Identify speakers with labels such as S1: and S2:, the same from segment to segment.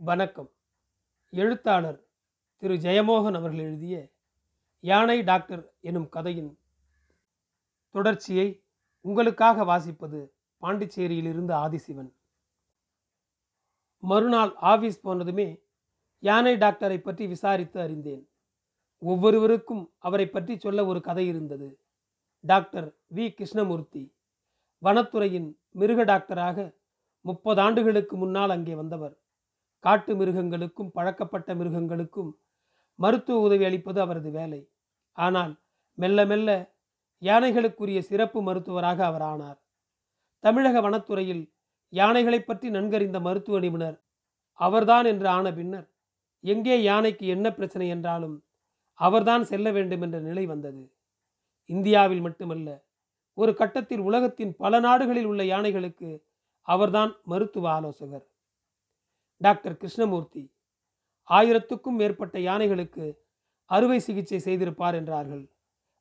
S1: வணக்கம். எழுத்தாளர் திரு ஜெயமோகன் அவர்கள் எழுதிய யானை டாக்டர் எனும் கதையின் தொடர்ச்சியை உங்களுக்காக வாசிப்பது பாண்டிச்சேரியிலிருந்து ஆதிசிவன். மறுநாள் ஆபீஸ் போனதுமே யானை டாக்டரை பற்றி விசாரித்து அறிந்தேன். ஒவ்வொருவருக்கும் அவரை பற்றி சொல்ல ஒரு கதை இருந்தது. Doctor V. கிருஷ்ணமூர்த்தி வனத்துறையின் மிருக டாக்டராக முப்பது ஆண்டுகளுக்கு முன்னால் அங்கே வந்தவர். காட்டு மிருகங்களுக்கும் பழக்கப்பட்ட மிருகங்களுக்கும் மருத்துவ உதவி அளிப்பது அவரது வேலை. ஆனால் மெல்ல மெல்ல யானைகளுக்குரிய சிறப்பு மருத்துவராக அவர் ஆனார். தமிழக வனத்துறையில் யானைகளை பற்றி நன்கறிந்த மருத்துவ நிபுணர் அவர்தான் என்று ஆன பின்னர் எங்கே யானைக்கு என்ன பிரச்சனை என்றாலும் அவர்தான் செல்ல வேண்டும் என்ற நிலை வந்தது. இந்தியாவில் மட்டுமல்ல ஒரு கட்டத்தில் உலகத்தின் பல நாடுகளில் உள்ள யானைகளுக்கு அவர்தான் மருத்துவ ஆலோசகர். டாக்டர் கிருஷ்ணமூர்த்தி. ஆயிரத்துக்கும் மேற்பட்ட யானைகளுக்கு அறுவை சிகிச்சை செய்திருப்பார் என்றார்கள்.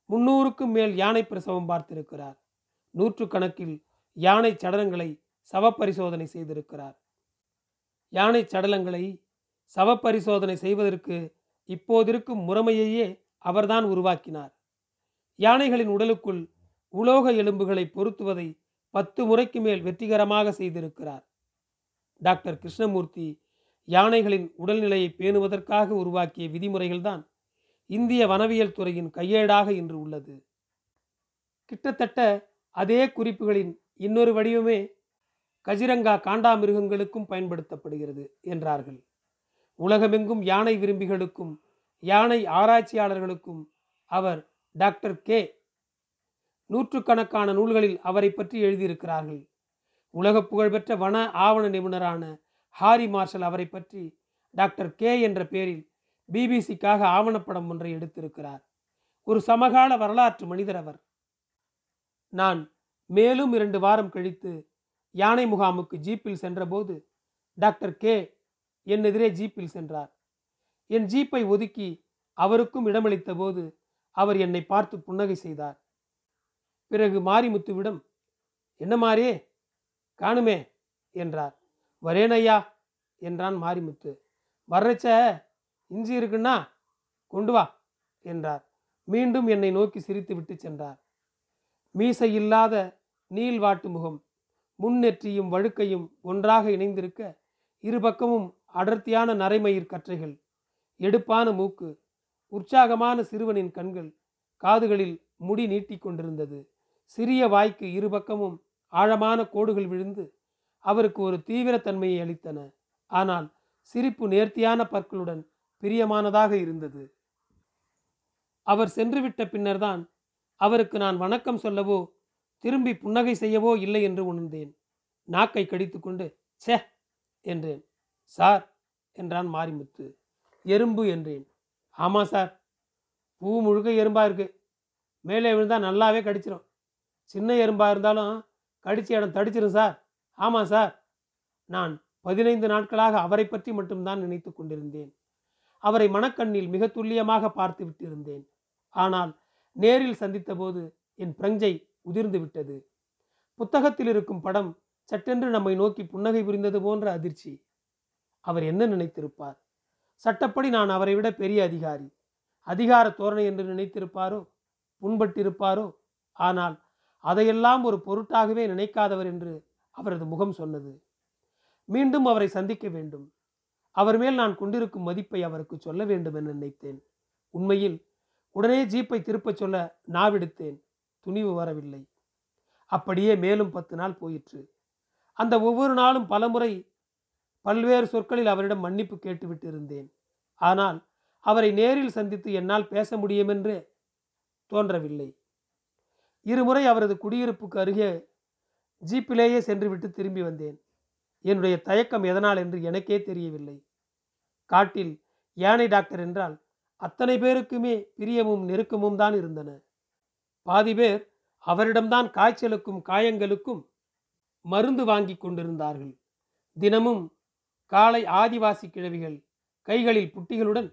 S1: முன்னூறுக்கும் மேல் யானை பிரசவம் பார்த்திருக்கிறார். நூற்றுக்கணக்கில் யானை சடலங்களை சவப்பரிசோதனை செய்திருக்கிறார். யானை சடலங்களை சவப்பரிசோதனை செய்வதற்கு இப்போதிருக்கும் முறைமையையே அவர்தான் உருவாக்கினார். யானைகளின் உடலுக்குள் உலோக எலும்புகளை பொருத்துவதை பத்து முறைக்கு மேல் வெற்றிகரமாக செய்திருக்கிறார். டாக்டர் கிருஷ்ணமூர்த்தி யானைகளின் உடல்நிலையை பேணுவதற்காக உருவாக்கிய விதிமுறைகள்தான் இந்திய வனவியல் துறையின் கையேடாக இன்று உள்ளது. கிட்டத்தட்ட அதே குறிப்புகளின் இன்னொரு வடிவமே கஜிரங்கா காண்டாமிருகங்களுக்கும் பயன்படுத்தப்படுகிறது என்றார்கள். உலகமெங்கும் யானை விரும்பிகளுக்கும் யானை ஆராய்ச்சியாளர்களுக்கும் அவர் டாக்டர் கே. நூற்றுக்கணக்கான நூல்களில் அவரை பற்றி எழுதியிருக்கிறார்கள். உலக புகழ்பெற்ற வன ஆவண நிபுணரான ஹாரி மார்ஷல் அவரை பற்றி டாக்டர் கே என்ற பெயரில் பிபிசிக்காக ஆவணப்படம் ஒன்றை எடுத்திருக்கிறார். ஒரு சமகால வரலாற்று மனிதர் அவர். நான் மேலும் இரண்டு வாரம் கழித்து யானை முகாமுக்கு ஜீப்பில் சென்றபோது டாக்டர் கே என் எதிரே ஜீப்பில் சென்றார். என் ஜீப்பை ஒதுக்கி அவருக்கும் இடமளித்த போது அவர் என்னை பார்த்து புன்னகை செய்தார். பிறகு மாரிமுத்துவிடம் என்ன மாறே காணுமே என்றார். வரேன் ஐயா என்றான் மாரிமுத்து. வர்றச்ச இஞ்சி இருக்குன்னா கொண்டு வா என்றார். மீண்டும் என்னை நோக்கி சிரித்து விட்டு சென்றார். மீசை இல்லாத நீள்வாட்டு முகம் முன்னெற்றியும் வழுக்கையும் ஒன்றாக இணைந்திருக்க இருபக்கமும் அடர்த்தியான நரைமயிர் கற்றைகள் எடுப்பான மூக்கு உற்சாகமான சிறுவனின் கண்கள் காதுகளில் முடி நீட்டிக்கொண்டிருந்தது சிறிய வாய்க்கு இருபக்கமும் ஆழமான கோடுகள் விழுந்து அவருக்கு ஒரு தீவிரத்தன்மையை அளித்தன. ஆனால் சிரிப்பு நேர்த்தியான பற்களுடன் பிரியமானதாக இருந்தது. அவர் சென்றுவிட்ட பின்னர்தான் அவருக்கு நான் வணக்கம் சொல்லவோ திரும்பி புன்னகை செய்யவோ இல்லை என்று உணர்ந்தேன். நாக்கை கடித்துக்கொண்டு ச்சே! என்றேன். சார்! என்றான் மாரிமுத்து. எறும்பு! என்றேன். ஆமாம் சார். பூ முழுக்க எறும்பா இருக்கு. மேலே விழுந்தால் நல்லாவே கடிச்சிரும். சின்ன எறும்பா இருந்தாலும் கடிச்ச இடம் தடிச்சிரும் சார். ஆமாம் சார். நான் பதினைந்து நாட்களாக அவரை பற்றி மட்டும்தான் நினைத்து கொண்டிருந்தேன். அவரை மனக்கண்ணில் மிக துல்லியமாக பார்த்து விட்டிருந்தேன். ஆனால் நேரில் சந்தித்தபோது என் பிரஞ்சை உதிர்ந்து விட்டது. புத்தகத்தில் இருக்கும் படம் சட்டென்று நம்மை நோக்கி புன்னகை புரிந்தது போன்ற அதிர்ச்சி. அவர் என்ன நினைத்திருப்பார்? சட்டப்படி நான் அவரை விட பெரிய அதிகாரி. அதிகார தோரணை என்று நினைத்திருப்பாரோ? புண்பட்டிருப்பாரோ? ஆனால் அதையெல்லாம் ஒரு பொருட்டாகவே நினைக்காதவர் என்று அவரது முகம் சொன்னது. மீண்டும் அவரை சந்திக்க வேண்டும். அவர் மேல் நான் கொண்டிருக்கும் மதிப்பை அவருக்கு சொல்ல வேண்டும் என நினைத்தேன். உண்மையில் உடனே ஜீப்பை திருப்பச் சொல்ல நாவெடுத்தேன். துணிவு வரவில்லை. அப்படியே மேலும் பத்து நாள் போயிற்று. அந்த ஒவ்வொரு நாளும் பலமுறை பல்வேறு சொற்களில் அவரிடம் மன்னிப்பு கேட்டுவிட்டு இருந்தேன். ஆனால் அவரை நேரில் சந்தித்து என்னால் பேச முடியுமென்றே தோன்றவில்லை. இருமுறை அவரது குடியிருப்புக்கு அருகே ஜீப்பிலேயே சென்றுவிட்டு திரும்பி வந்தேன். என்னுடைய தயக்கம் எதனால் என்று எனக்கே தெரியவில்லை. காட்டில் யானை டாக்டர் என்றால் அத்தனை பேருக்குமே பிரியமும் நெருக்கமும் தான் இருந்தன. பாதி பேர் அவரிடம்தான் காய்ச்சலுக்கும் காயங்களுக்கும் மருந்து வாங்கி கொண்டிருந்தார்கள். தினமும் காலை ஆதிவாசி கிழவிகள் கைகளில் புட்டிகளுடன்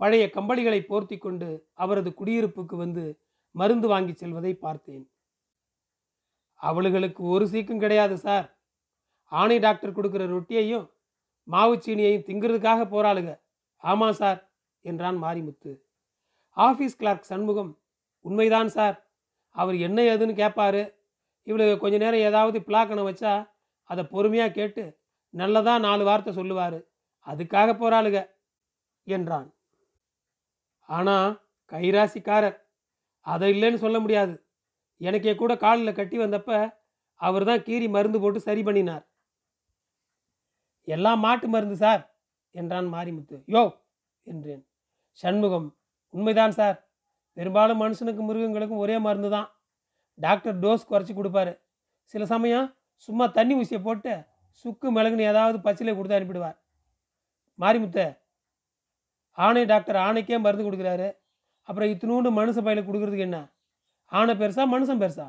S1: பழைய கம்பளிகளை போர்த்தி கொண்டு அவரது குடியிருப்புக்கு வந்து மருந்து வாங்கி செல்வதை பார்த்தேன். அவளுகளுக்கு ஒரு சீக்கும் கிடையாது சார். ஆணை டாக்டர் கொடுக்குற ரொட்டியையும் மாவு சீனியையும் திங்கிறதுக்காக போறாளுங்க ஆமாம் சார் என்றான் மாரிமுத்து. ஆஃபீஸ் கிளார்க் சண்முகம் உண்மைதான் சார். அவர் என்ன ஏதுன்னு கேட்பாரு இவளுக்கு கொஞ்ச நேரம் ஏதாவது பிளாக்கனை வச்சா அதை பொறுமையாக கேட்டு நல்லதாக நாலு வார்த்தை சொல்லுவார். அதுக்காக போராளுக என்றான். ஆனால் கைராசிக்காரர் அதை இல்லைன்னு சொல்ல முடியாது. எனக்கே கூட காலில் கட்டி வந்தப்ப அவர் தான் கீறி மருந்து போட்டு சரி பண்ணினார். எல்லாம் மாட்டு மருந்து சார் என்றான் மாரிமுத்து. யோ என்றேன். சண்முகம் உண்மைதான் சார். பெரும்பாலும் மனுஷனுக்கும் மிருகங்களுக்கும் ஒரே மருந்து தான். டாக்டர் டோஸ் குறைச்சி கொடுப்பாரு. சில சமயம் சும்மா தண்ணி ஊசியை போட்டு சுக்கு மிளகுன்னு ஏதாவது பச்சிலை கொடுத்து அனுப்பிடுவார். மாரிமுத்த ஆணை டாக்டர் ஆணைக்கே மருந்து கொடுக்குறாரு. அப்புறம் இத்தினோண்டு மனுஷ பயில கொடுக்கறதுக்கு என்ன? ஆணை பெருசா மனுஷன் பெருசா?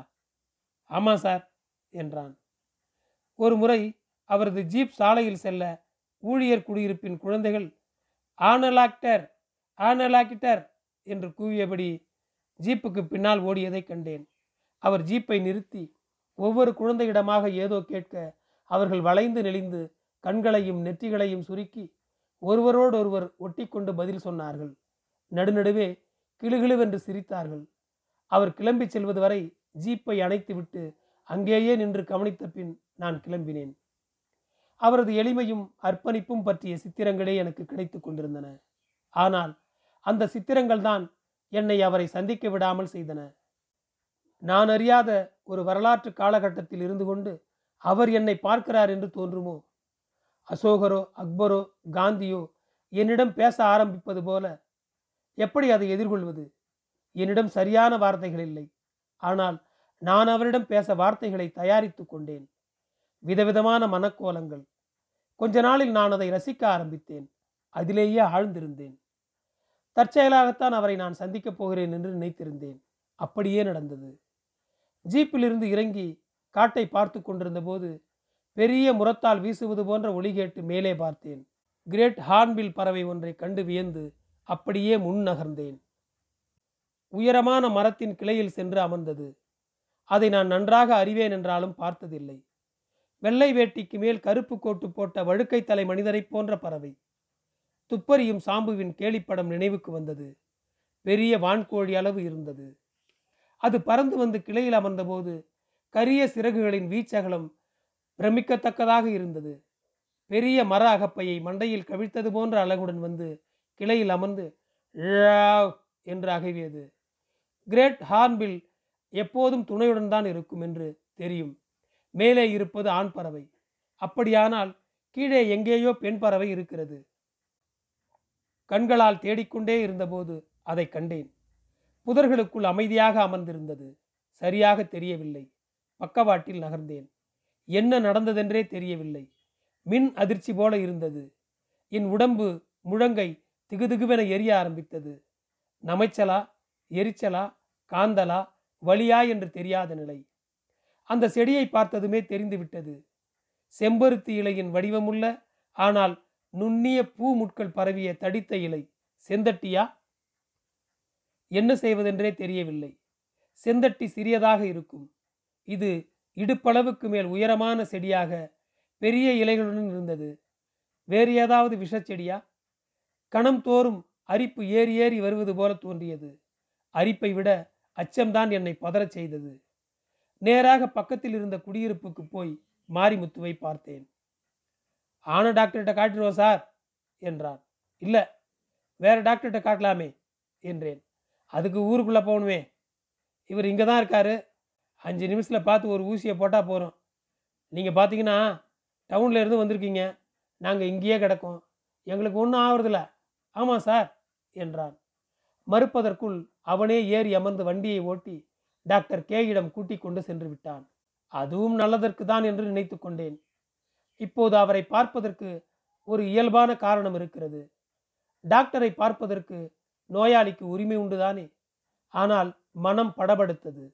S1: ஆமாம் சார் என்றான். ஒரு முறை அவரது ஜீப் சாலையில் செல்ல ஊழியர் குடியிருப்பின் குழந்தைகள் ஆனலாக்டர் ஆனலாக்டர் என்று கூவியபடி ஜீப்புக்கு பின்னால் ஓடியதை கண்டேன். அவர் ஜீப்பை நிறுத்தி ஒவ்வொரு குழந்தையிடமாக ஏதோ கேட்க அவர்கள் வளைந்து நெளிந்து கண்களையும் நெற்றிகளையும் சுருக்கி ஒருவரோடொருவர் ஒட்டி கொண்டு பதில் சொன்னார்கள். நடுநடுவே கிளுகிழுவென்று சிரித்தார்கள். அவர் கிளம்பிச் செல்வது வரை ஜீப்பை அணைத்துவிட்டு அங்கேயே நின்று கவனித்த பின் நான் கிளம்பினேன். அவரது எளிமையும் அர்ப்பணிப்பும் பற்றிய சித்திரங்களே எனக்கு கிடைத்து கொண்டிருந்தன. ஆனால் அந்த சித்திரங்கள் தான் என்னை அவரை சந்திக்க விடாமல் செய்தன. நான் அறியாத ஒரு வரலாற்று காலகட்டத்தில் இருந்து கொண்டு அவர் என்னை பார்க்கிறார் என்று தோன்றுமோ? அசோகரோ அக்பரோ காந்தியோ என்னிடம் பேச ஆரம்பிப்பது போல எப்படி அதை எதிர்கொள்வது? என்னிடம் சரியான வார்த்தைகள் இல்லை. ஆனால் நான் அவரிடம் பேச வார்த்தைகளை தயாரித்து கொண்டேன். விதவிதமான மனக்கோலங்கள். கொஞ்ச நாளில் நான் அதை ரசிக்க ஆரம்பித்தேன். அதிலேயே ஆழ்ந்திருந்தேன். தற்செயலாகத்தான் அவரை நான் சந்திக்கப் போகிறேன் என்று நினைத்திருந்தேன். அப்படியே நடந்தது. ஜீப்பிலிருந்து இறங்கி காட்டை பார்த்து கொண்டிருந்த போது பெரிய முரத்தால் வீசுவது போன்ற ஒளி கேட்டு மேலே பார்த்தேன். கிரேட் ஹார்ன்பில் பறவை ஒன்றை கண்டு வியந்து அப்படியே முன் நகர்ந்தேன் உயரமான மரத்தின் கிளையில் சென்று அமர்ந்தது. அதை நான் நன்றாக அறிவேன் என்றாலும் பார்த்ததில்லை. வெள்ளை வேட்டிக்கு மேல் கருப்பு கோட்டு போட்ட வழுக்கை தலை மனிதரைப் போன்ற பறவை. துப்பறியும் சாம்புவின் கேலிப்படம் நினைவுக்கு வந்தது. பெரிய வான்கோழி அளவு இருந்தது. அது பறந்து வந்து கிளையில் அமர்ந்தபோது கரிய சிறகுகளின் வீச்சகலம் பிரமிக்கத்தக்கதாக இருந்தது. பெரிய மர அகப்பையை மண்டையில் கவிழ்த்தது போன்ற அழகுடன் வந்து கிளையில் அமர்ந்து "ழாவ்" என்று அகவியது. கிரேட் ஹார்ன்பில் எப்போதும் துணையுடன் தான் இருக்கும் என்று தெரியும். மேலே இருப்பது ஆண் பறவை. அப்படியானால் கீழே எங்கேயோ பெண் பறவை இருக்கிறது. கண்களால் தேடிக்கொண்டே இருந்தபோது அதை கண்டேன். புதர்களுக்குள் அமைதியாக அமர்ந்திருந்தது. சரியாக தெரியவில்லை. பக்கவாட்டில் நகர்ந்தேன். என்ன நடந்ததென்றே தெரியவில்லை. மின் அதிர்ச்சி போல இருந்தது. என் உடம்பு முழங்கை திகுதிகுவென எரிய ஆரம்பித்தது. நமைச்சலா எரிச்சலா காந்தலா வழியா என்று தெரியாத நிலை. அந்த செடியை பார்த்ததுமே தெரிந்துவிட்டது செம்பருத்தி இலையின் வடிவமுள்ள ஆனால் நுண்ணிய பூ முட்கள் பரவிய தடித்த இலை. செந்தட்டியா? என்ன செய்வதென்றே தெரியவில்லை. செந்தட்டி சிறியதாக இருக்கும். இது இடுப்பளவுக்கு மேல் உயரமான செடியாக பெரிய இலைகளுடன் இருந்தது. வேறு ஏதாவது விஷச்செடியா? கணம் தோறும் அரிப்பு ஏறி ஏறி வருவது போல தோன்றியது. அரிப்பை விட அச்சம்தான் என்னை பதறச் செய்தது. நேராக பக்கத்தில் இருந்த குடியிருப்புக்கு போய் மாரிமுத்துவை பார்த்தேன். ஆன டாக்டர்கிட்ட காட்டிடுவோம் சார் என்றார் இல்லை வேற டாக்டர்கிட்ட காட்டலாமே என்றேன். அதுக்கு ஊருக்குள்ளே போகணுமே. இவர் இங்கே தான் இருக்காரு. அஞ்சு நிமிஷத்தில் பார்த்து ஒரு ஊசியை போட்டால் போகிறோம் நீங்கள் பார்த்தீங்கன்னா டவுனில் இருந்து வந்திருக்கீங்க. நாங்கள் இங்கேயே கிடக்கோம். எங்களுக்கு ஒன்றும் ஆவறதில்ல. ஆமாம் சார் என்றான். மறுப்பதற்குள் அவனே ஏறி அமர்ந்து வண்டியை ஓட்டி டாக்டர் கேயிடம் கூட்டிக் கொண்டு சென்று விட்டான். அதுவும் நல்லதற்கு தான் என்று நினைத்து கொண்டேன். இப்போது அவரை பார்ப்பதற்கு ஒரு இயல்பான காரணம் இருக்கிறது. டாக்டரை பார்ப்பதற்கு நோயாளிக்கு உரிமை உண்டுதானே? ஆனால் மனம் படபடுத்தது.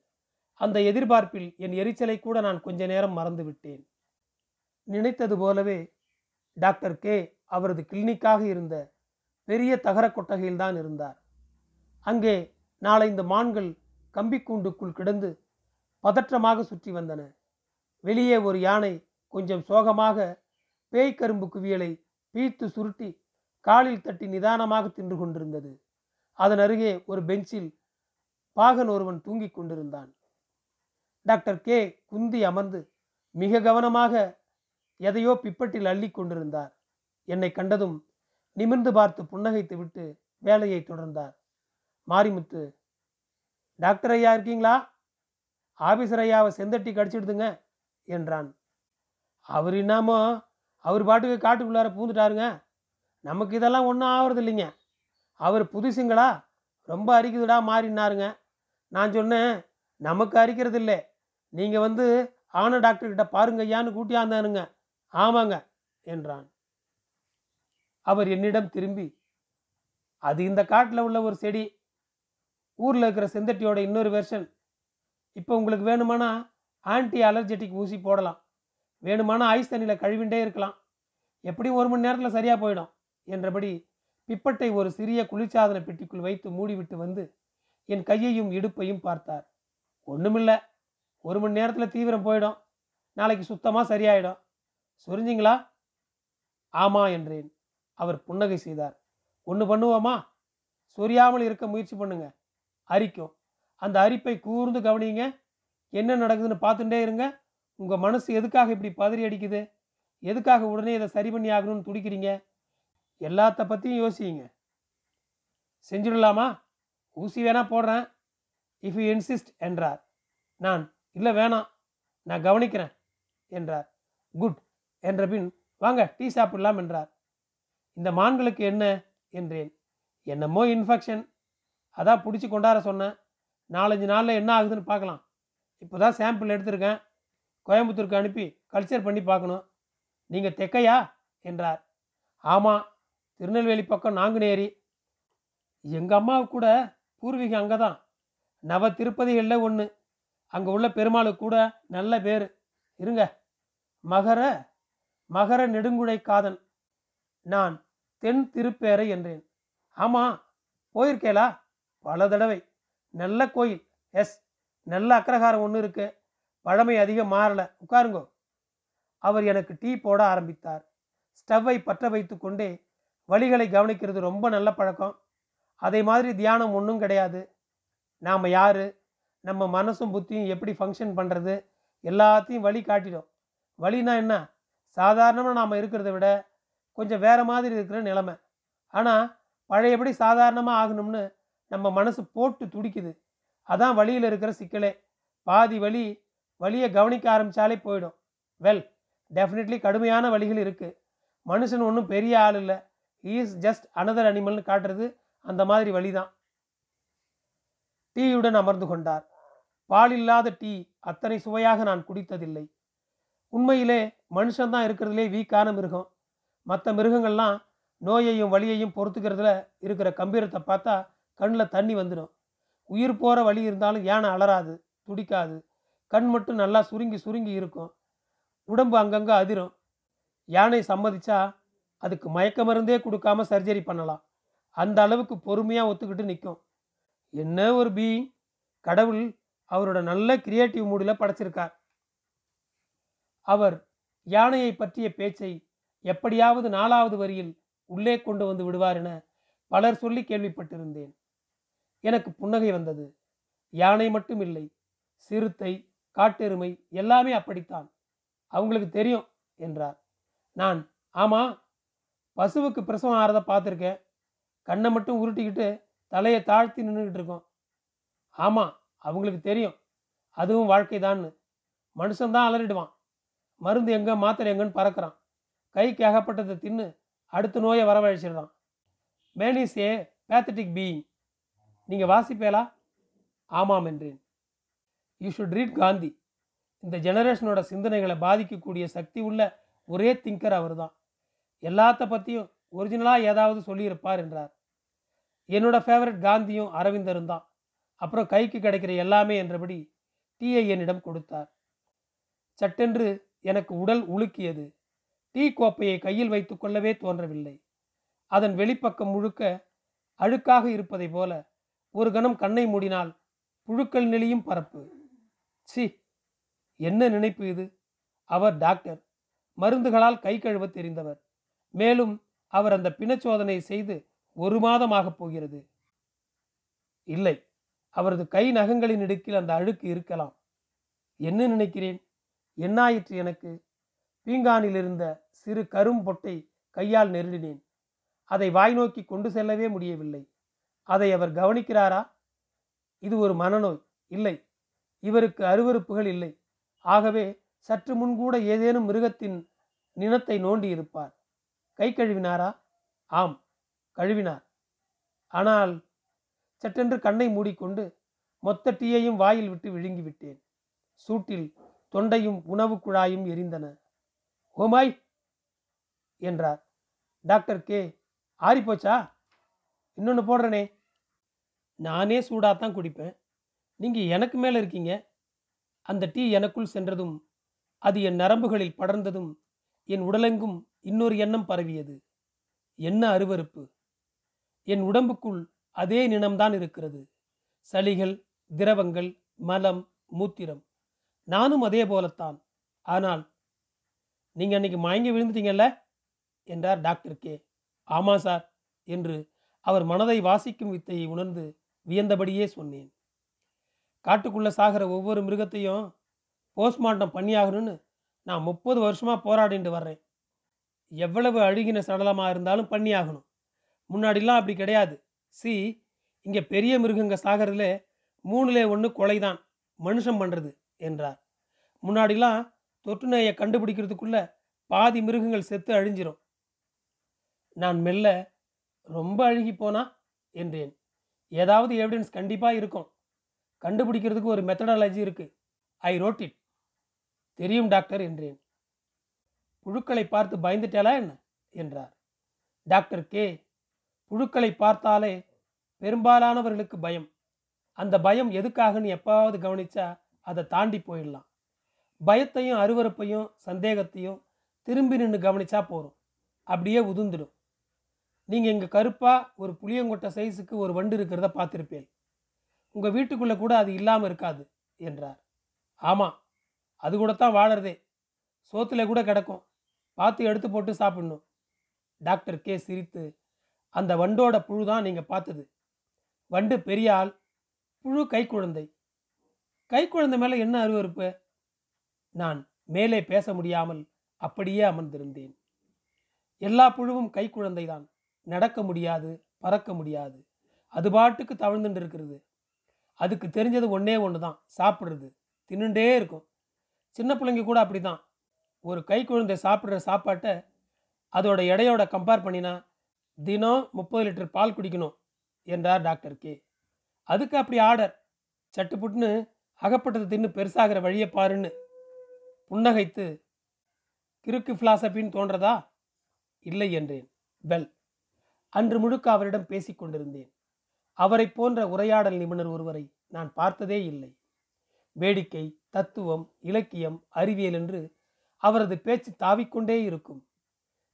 S1: அந்த எதிர்பார்ப்பில் என் எரிச்சலை கூட நான் கொஞ்ச நேரம் மறந்துவிட்டேன் நினைத்தது போலவே டாக்டர் கே அவரது கிளினிக்காக இருந்த பெரிய தகர கொட்டகையில்தான் இருந்தார். அங்கே நாலைந்து மான்கள் கம்பிக்கூண்டுக்குள் கிடந்து பதற்றமாக சுற்றி வந்தன. வெளியே ஒரு யானை கொஞ்சம் சோகமாக பேய் கரும்பு குவியலை பீத்து சுருட்டி காலில் தட்டி நிதானமாக தின்று கொண்டிருந்தது. அதன் அருகே ஒரு பெஞ்சில் பாகன் ஒருவன் தூங்கிக் கொண்டிருந்தான். Doctor K. குந்தி அமர்ந்து மிக கவனமாக எதையோ பிப்பட்டில் அள்ளி கொண்டிருந்தார். என்னை கண்டதும் நிமிர்ந்து பார்த்து புன்னகைத்து விட்டு வேலையை தொடர்ந்தார். மாரிமுத்து டாக்டர் ஐயா இருக்கீங்களா? ஆபீசர் ஐயாவை செந்தட்டி கடிச்சிடுதுங்க என்றான். அவர் என்னமோ அவர் பாட்டுக்கு காட்டுக்குள்ளார பூந்துட்டாருங்க நமக்கு இதெல்லாம் ஒன்றும் ஆகிறது இல்லைங்க அவர் புதுசுங்களா ரொம்ப அரிக்குதுடா மாறினாருங்க. நான் சொன்னேன் நமக்கு அரிக்கிறது இல்லை நீங்கள் வந்து ஆன டாக்டர்கிட்ட பாருங்க ஐயான்னு கூட்டியாந்தானுங்க. ஆமாங்க என்றான். அவர் என்னிடம் திரும்பி அது இந்த காட்டில் உள்ள ஒரு செடி. ஊரில் இருக்கிற செந்தட்டியோட இன்னொரு வெர்ஷன் இப்போ உங்களுக்கு வேணுமானா ஆன்டி அலர்ஜெட்டிக் ஊசி போடலாம். வேணுமானா ஐஸ் தண்ணியில் கழுவிண்டே இருக்கலாம். எப்படியும் ஒரு மணி நேரத்தில் சரியாக போயிடும். என்றபடி பிப்பட்டை ஒரு சிறிய குளிர்சாதன பெட்டிக்குள் வைத்து மூடிவிட்டு வந்து என் கையையும் இடுப்பையும் பார்த்தார். ஒன்றுமில்ல ஒரு மணி நேரத்தில் தீவிரம் போயிடும். நாளைக்கு சுத்தமாக சரியாயிடும். சொரிஞ்சிங்களா? ஆமா என்றேன். அவர் புன்னகை செய்தார். ஒன்று பண்ணுவோமா? சொரியாமல் இருக்க முயற்சி பண்ணுங்க. அரிக்கும். அந்த அரிப்பை கூர்ந்து கவனிங்க. என்ன நடக்குதுன்னு பார்த்துட்டே இருங்க. உங்கள் மனசு எதுக்காக இப்படி பதறி அடிக்குது? எதுக்காக உடனே இதை சரி பண்ணி ஆகணும்னு துடிக்கிறீங்க? எல்லாத்த பற்றியும் யோசிங்க. செஞ்சிடலாமா? ஊசி வேணா போடுறேன். இஃப் யூ இன்சிஸ்ட் என்றார். நான் இல்லை வேணாம். நான் கவனிக்கிறேன் என்றார். குட் என்ற பின் வாங்க டீ சாப்பிடலாம் என்றார். இந்த மான்களுக்கு என்ன? என்றேன். என்னமோ இன்ஃபெக்ஷன் அதான் பிடிச்சி கொண்டாட சொன்னேன். நாலஞ்சு நாளில் என்ன ஆகுதுன்னு பார்க்கலாம். இப்போ தான் சாம்பிள் எடுத்திருக்கேன். கோயம்புத்தூருக்கு அனுப்பி கல்ச்சர் பண்ணி பார்க்கணும். நீங்கள் தெக்கையா? என்றார். ஆமாம் திருநெல்வேலி பக்கம் நாங்குநேரி. எங்கள் அம்மாவுக்கு கூட பூர்வீகம் அங்கே தான் நவ திருப்பதிகளில் ஒன்று அங்கே உள்ள பெருமாளுக்கு கூட நல்ல பேர். இருங்க. மகர மகர நெடுங்குழை காதன் நான் தென் திருப்பேரை என்றேன். ஆமாம் போயிருக்கேளா? பல தடவை. நல்ல கோயில். எஸ் நல்ல அக்ரஹாரம் ஒன்று இருக்கு. பழமை அதிகம் மாறல. உட்காருங்கோ. அவர் எனக்கு டீ போட ஆரம்பித்தார். ஸ்டவ்வை பற்ற வைத்து கொண்டே வழிகளை கவனிக்கிறது ரொம்ப நல்ல பழக்கம். அதே மாதிரி தியானம் ஒன்றும் கிடையாது. நாம் யார்? நம்ம மனசும் புத்தியும் எப்படி ஃபங்க்ஷன் பண்ணுறது எல்லாத்தையும் வழி காட்டிடும். வழினா என்ன? சாதாரணமாக நாம் இருக்கிறத விட கொஞ்சம் வேறு மாதிரி இருக்கிற நிலமை. ஆனால் பழையபடி சாதாரணமாக ஆகணும்னு நம்ம மனசு போட்டு துடிக்குது. அதான் வழியில் இருக்கிற சிக்கலே. பாதி வழி வழியை கவனிக்க ஆரம்பித்தாலே போயிடும். வெல் டெஃபினெட்லி கடுமையான வழிகள் இருக்குது மனுஷன் ஒன்றும் பெரிய ஆள் இல்லை. இஸ் ஜஸ்ட் அனதர் அனிமல்னு காட்டுறது அந்த மாதிரி வழி தான் டீயுடன் அமர்ந்து கொண்டார். பால் இல்லாத டீ அத்தனை சுவையாக நான் குடித்ததில்லை. உண்மையிலே மனுஷன்தான் இருக்கிறதுலே வீக்கான மிருகம். மற்ற மிருகங்கள்லாம் நோயையும் வலியையும் பொறுத்துக்கிறதுல இருக்கிற கம்பீரத்தை பார்த்தா கண்ணில் தண்ணி வந்துடும். உயிர் போகிற வழி இருந்தாலும் யானை அலறாது துடிக்காது. கண் மட்டும் நல்லா சுருங்கி சுருங்கி இருக்கும். உடம்பு அங்கங்கே அதிரும். யானை சம்மதிச்சா அதுக்கு மயக்க மருந்தே கொடுக்காம சர்ஜரி பண்ணலாம். அந்த அளவுக்கு பொறுமையாக ஒத்துக்கிட்டு நிற்கும் என்ன ஒரு பீயிங் கடவுள் அவரோட நல்ல கிரியேட்டிவ் மூடில் படைச்சிருக்கார். அவர் யானையை பற்றிய பேச்சை எப்படியாவது நாலாவது வரியில் உள்ளே கொண்டு வந்து விடுவார் என பலர் சொல்லி கேள்விப்பட்டிருந்தேன். எனக்கு புன்னகை வந்தது. யானை மட்டும் இல்லை சிறுத்தை காட்டெருமை எல்லாமே அப்படித்தான். அவங்களுக்கு தெரியும் என்றார். நான் ஆமா பசுவுக்கு பிரசவம் ஆறதை பார்த்துருக்கேன். கண்ணை மட்டும் உருட்டிக்கிட்டு தலையை தாழ்த்தி நின்றுக்கிட்டு இருக்கோம். ஆமாம் அவங்களுக்கு தெரியும். அதுவும் வாழ்க்கை தான்னு மனுஷன்தான் அலறிடுவான். மருந்து எங்கே மாத்திரை எங்கன்னு பறக்கிறான். கைக்கு அகப்பட்டதை தின்னு அடுத்த நோயை வரவழைச்சிடுறான் man is a pathetic being நீங்கள் வாசிப்பேலா ஆமாம் என்றேன். யூ ஷுட் ரீட் காந்தி இந்த ஜெனரேஷனோட சிந்தனைகளை பாதிக்கக்கூடிய சக்தி உள்ள ஒரே திங்கர் அவர் தான் எல்லாத்த பற்றியும் ஒரிஜினலாக ஏதாவது சொல்லியிருப்பார் என்றார். என்னோட ஃபேவரட் காந்தியும் அரவிந்தரும் தான். அப்புறம் கைக்கு கிடைக்கிற எல்லாமே என்றபடி டீயை என்னிடம் கொடுத்தார். சட்டென்று எனக்கு உடல் உலுக்கியது. டீ கோப்பையை கையில் வைத்துக்கொள்ளவே தோன்றவில்லை. அதன் வெளிப்பக்கம் முழுக்க அழுக்காக இருப்பதை போல ஒரு கணம் கண்ணை மூடினால் புழுக்கள் நெளியும் பரப்பு. சி என்ன நினைப்பு இது? அவர் டாக்டர். மருந்துகளால் கை கழுவ தெரிந்தவர். மேலும் அவர் அந்த பிணச்சோதனை செய்து ஒரு மாதமாகப் போகிறது. இல்லை அவரது கை நகங்களின் இடுக்கில் அந்த அழுக்கு இருக்கலாம். என்ன நினைக்கிறேன்? என்னாயிற்று எனக்கு? பீங்கானில் இருந்த சிறு கரும் பொட்டை கையால் நெருடினேன். அதை வாய் நோக்கி கொண்டு செல்லவே முடியவில்லை. அதை அவர் கவனிக்கிறாரா? இது ஒரு மனநோய். இல்லை. இவருக்கு அருவருப்புகள் இல்லை. ஆகவே சற்று முன்கூட ஏதேனும் மிருகத்தின் நினத்தை நோண்டி இருப்பார் கை கழுவினாரா? ஆம் கழுவினார். ஆனால் சட்டென்று கண்ணை மூடிக்கொண்டு மொத்த டீயையும் வாயில் விட்டு விழுங்கிவிட்டேன். சூட்டில் தொண்டையும் உணவு குழாயும் எரிந்தன. Oh my! என்றார். Doctor K. ஆறிப்போச்சா? இன்னொன்று போடுறனே. நானே சூடாக குடிப்பேன். நீங்கள் எனக்கு மேலே இருக்கீங்க. அந்த டீ எனக்குள் சென்றதும் அது என் நரம்புகளில் படர்ந்ததும் என் உடலெங்கும் இன்னொரு எண்ணம் பரவியது. என்ன அருவருப்பு! என் உடம்புக்குள் அதே நினம்தான் இருக்கிறது. சளிகள் திரவங்கள் மலம் மூத்திரம். நானும் அதே போலத்தான். ஆனால் நீங்கள் அன்னைக்கு மயங்கி விழுந்துட்டீங்கல்ல? என்றார் டாக்டர் கே. ஆமாம் சார் என்று அவர் மனதை வாசிக்கும் வித்தையை உணர்ந்து வியந்தபடியே சொன்னேன். காட்டுக்குள்ளே சாகிற ஒவ்வொரு மிருகத்தையும் போஸ்ட்மார்ட்டம் பண்ணியாகணும்னு நான் முப்பது வருஷமாக போராடிட்டு வர்றேன். எவ்வளவு அழுகின சடலமாக இருந்தாலும் பண்ணியாகணும். முன்னாடிலாம் அப்படி கிடையாது. சி இங்கே பெரிய மிருகங்க சாகிறதுல மூணுலே ஒன்று கொலை தான் மனுஷன் பண்ணுறது என்றார். முன்னாடிலாம் தொற்று நோயை கண்டுபிடிக்கிறதுக்குள்ள பாதி மிருகங்கள் செத்து அழிஞ்சிரும். நான் மெல்ல ரொம்ப அழுகி போனா என்றேன். ஏதாவது எவிடன்ஸ் கண்டிப்பாக இருக்கும். கண்டுபிடிக்கிறதுக்கு ஒரு மெத்தடாலஜி இருக்கு. ஐ ரோட் இட் தெரியும் டாக்டர் என்றேன். புழுக்களை பார்த்து பயந்துட்டாளா என்ன? என்றார். டாக்டர் கே புழுக்களை பார்த்தாலே பெரும்பாலானவர்களுக்கு பயம். அந்த பயம் எதுக்காகன்னு எப்பாவது கவனிச்சா அதை தாண்டி போயிடலாம். பயத்தையும் அருவறுப்பையும் சந்தேகத்தையும் திரும்பி நின்று கவனிச்சா போகிறோம் அப்படியே உதுந்துடும் நீங்கள் இங்கே கருப்பாக ஒரு புளியங்கொட்டை சைஸுக்கு ஒரு வண்டு இருக்கிறத பார்த்துருப்பேன். உங்கள் வீட்டுக்குள்ளே கூட அது இல்லாமல் இருக்காது என்றார். ஆமாம் அது கூட தான் வாழறதே. சோத்தில் கூட கிடக்கும். பார்த்து எடுத்து போட்டு சாப்பிடணும். டாக்டர் கே சிரித்து அந்த வண்டோட புழு தான் நீங்கள் பார்த்தது. வண்டு பெரிய ஆள் புழு கைக்குழந்தை கைக்குழந்தை மேலே என்ன அருவறுப்பு நான் மேலே பேச முடியாமல் அப்படியே அமர்ந்திருந்தேன். எல்லா புழுவும் கைக்குழந்தை தான் நடக்க முடியாது பறக்க முடியாது. அது பாட்டுக்கு தவழ்ந்துட்டு இருக்கிறது. அதுக்கு தெரிஞ்சது ஒன்றே ஒன்று தான் சாப்பிட்றது. தின்னுண்டே இருக்கும். சின்ன பிள்ளைங்க கூட அப்படி தான் ஒரு கை குழந்தை சாப்பிட்ற சாப்பாட்டை அதோட எடையோட கம்பேர் பண்ணினா தினம் முப்பது லிட்டர் பால் குடிக்கணும் என்றார் டாக்டர் கே. அதுக்கு அப்படி ஆர்டர். சட்டுப்புட்டுன்னு அகப்பட்டது தின்னு பெருசாகிற வழியை பாருன்னு புன்னகைத்து கிறுக்கு பிலாசபின்னு தோன்றதா? இல்லை என்றேன். வெல். அன்று முழுக்க அவரிடம் பேசிக்கொண்டிருந்தேன் அவரை போன்ற உரையாடல் நிபுணர் ஒருவரை நான் பார்த்ததே இல்லை. வேடிக்கை தத்துவம் இலக்கியம் அறிவியல் என்று அவரது பேச்சு தாவிக்கொண்டே இருக்கும்.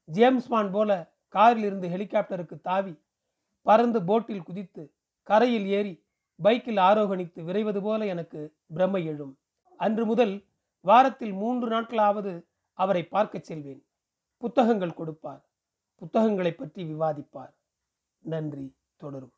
S1: ஜேம்ஸ் மான் போல காரில் இருந்து ஹெலிகாப்டருக்கு தாவி பறந்து போட்டில் குதித்து கரையில் ஏறி பைக்கில் ஆரோகணித்து விரைவது போல எனக்கு பிரமை எழும். அன்று முதல் வாரத்தில் மூன்று நாட்களாவது அவரை பார்க்கச் செல்வேன். புத்தகங்கள் கொடுப்பார். புத்தகங்களை பற்றி விவாதிப்பார். நன்றி தொடரும்.